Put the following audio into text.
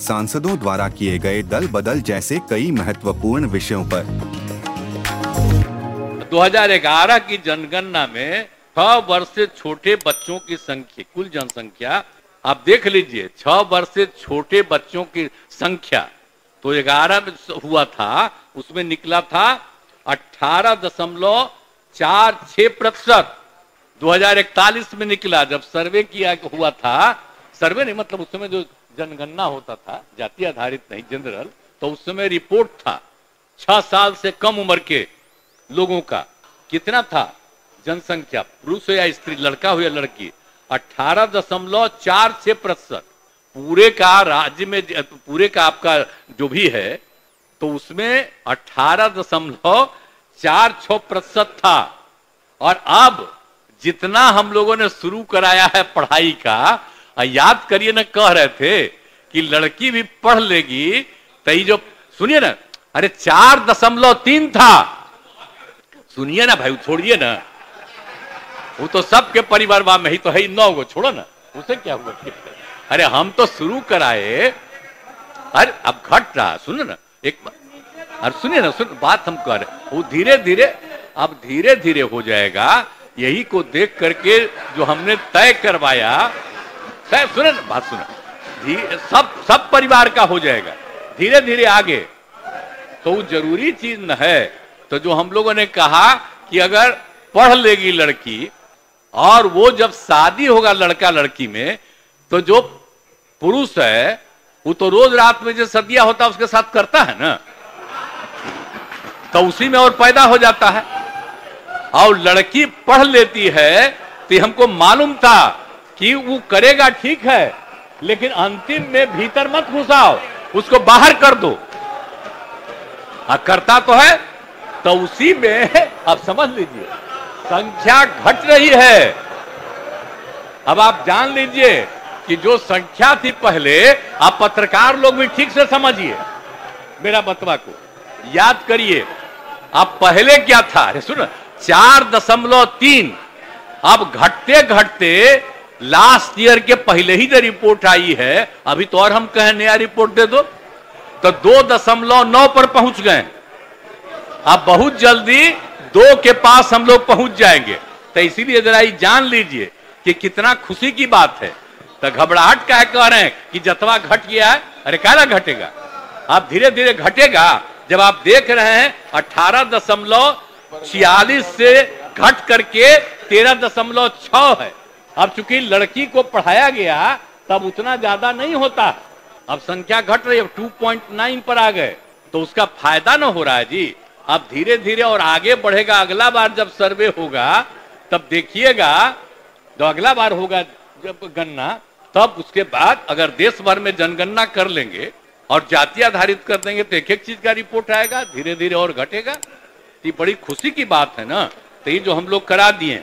सांसदों द्वारा किए गए दल बदल जैसे कई महत्वपूर्ण विषयों पर। 2011 की जनगणना में छह वर्ष से छोटे बच्चों की संख्या, कुल जनसंख्या, आप देख लीजिए, छह वर्ष से छोटे बच्चों की संख्या तो ग्यारह में हुआ था, उसमें निकला था अठारह दशमलव चार छह प्रतिशत। दो में निकला, जब सर्वे किया हुआ था, सर्वे नहीं मतलब उस समय जो जनगणना होता था, जाति आधारित नहीं जनरल तो उस समय रिपोर्ट था। छह साल से कम उम्र के लोगों का। कितना था? जनसंख्या। पुरुष हो या स्त्री, लड़का हो या लड़की, अठारह दशमलव चार छह प्रतिशत। पूरे का राज्य में, पूरे का आपका जो भी है तो उसमें अठारह दशमलव चार छ प्रतिशत था। और अब जितना हम लोगों ने शुरू कराया है पढ़ाई का याद करिए ना, कह रहे थे कि लड़की भी पढ़ लेगी। तो जो, सुनिए ना, अरे चार दशमलव तीन था। सुनिए ना भाई, छोड़िए ना। वो तो सबके परिवार में ही तो है नौ गो छोड़ो ना। उसे क्या हुआ? अरे हम तो शुरू कराए। अरे अब घट रहा, सुनो ना, एक अरे सुनिए ना, सुन, बात हम कर वो धीरे धीरे, अब धीरे धीरे हो जाएगा। यही को देख करके जो हमने तय करवाया सुने ना बात सुना। सब सब परिवार का हो जाएगा। धीरे धीरे आगे। तो ज़रूरी चीज़ न है। तो जो हम लोगों ने कहा कि अगर पढ़ लेगी लड़की और वो जब शादी होगा लड़का लड़की में तो जो पुरुष है, वो तो रोज रात में जो सदिया होता है, उसके साथ करता है ना? तो उसी में और पैदा हो जाता है। और लड़की पढ़ लेती है तो हमको मालूम था कि वो करेगा ठीक है लेकिन अंतिम में भीतर मत घुसाओ उसको बाहर कर दो। आ, करता तो है तो उसी में अब समझ लीजिए संख्या घट रही है। अब आप जान लीजिए कि जो संख्या थी पहले आप पत्रकार लोग भी ठीक से समझिए। मेरा बतवा को याद करिए आप पहले क्या था? अरे सुनो चार दशमलव तीन अब घटते घटते लास्ट ईयर के पहले ही जो रिपोर्ट आई है, अभी तो और हम कहें नया रिपोर्ट दे दो। तो दो दशमलव नौ पर पहुँच गए। अब बहुत जल्दी दो के पास हम लोग पहुँच जाएँगे। तो इसीलिए जरा ये जान लीजिए कि कितना खुशी की बात है। तो घबराहट क्या कह रहे हैं कि जतवा घट गया है? अरे क्या घटेगा। अब धीरे धीरे घटेगा। जब आप देख रहे हैं, अठारह दशमलव छियालीस से घट करके तेरह दशमलव छ है। अब चूँकि लड़की को पढ़ाया गया, तब उतना ज़्यादा नहीं होता। अब संख्या घट रही है टू पॉइंट नाइन पर आ गए। तो उसका फ़ायदा ना हो रहा है जी। अब धीरे धीरे और आगे बढ़ेगा। अगला बार जब सर्वे होगा, तब देखिएगा, जो अगला बार होगा जब गन्ना तब उसके बाद अगर देश भर में जनगणना कर लेंगे और जाति आधारित कर देंगे तो एक एक चीज़ का रिपोर्ट आएगा धीरे धीरे और घटेगा। ये बड़ी खुशी की बात है ना? तो ये जो हम लोग करा दिए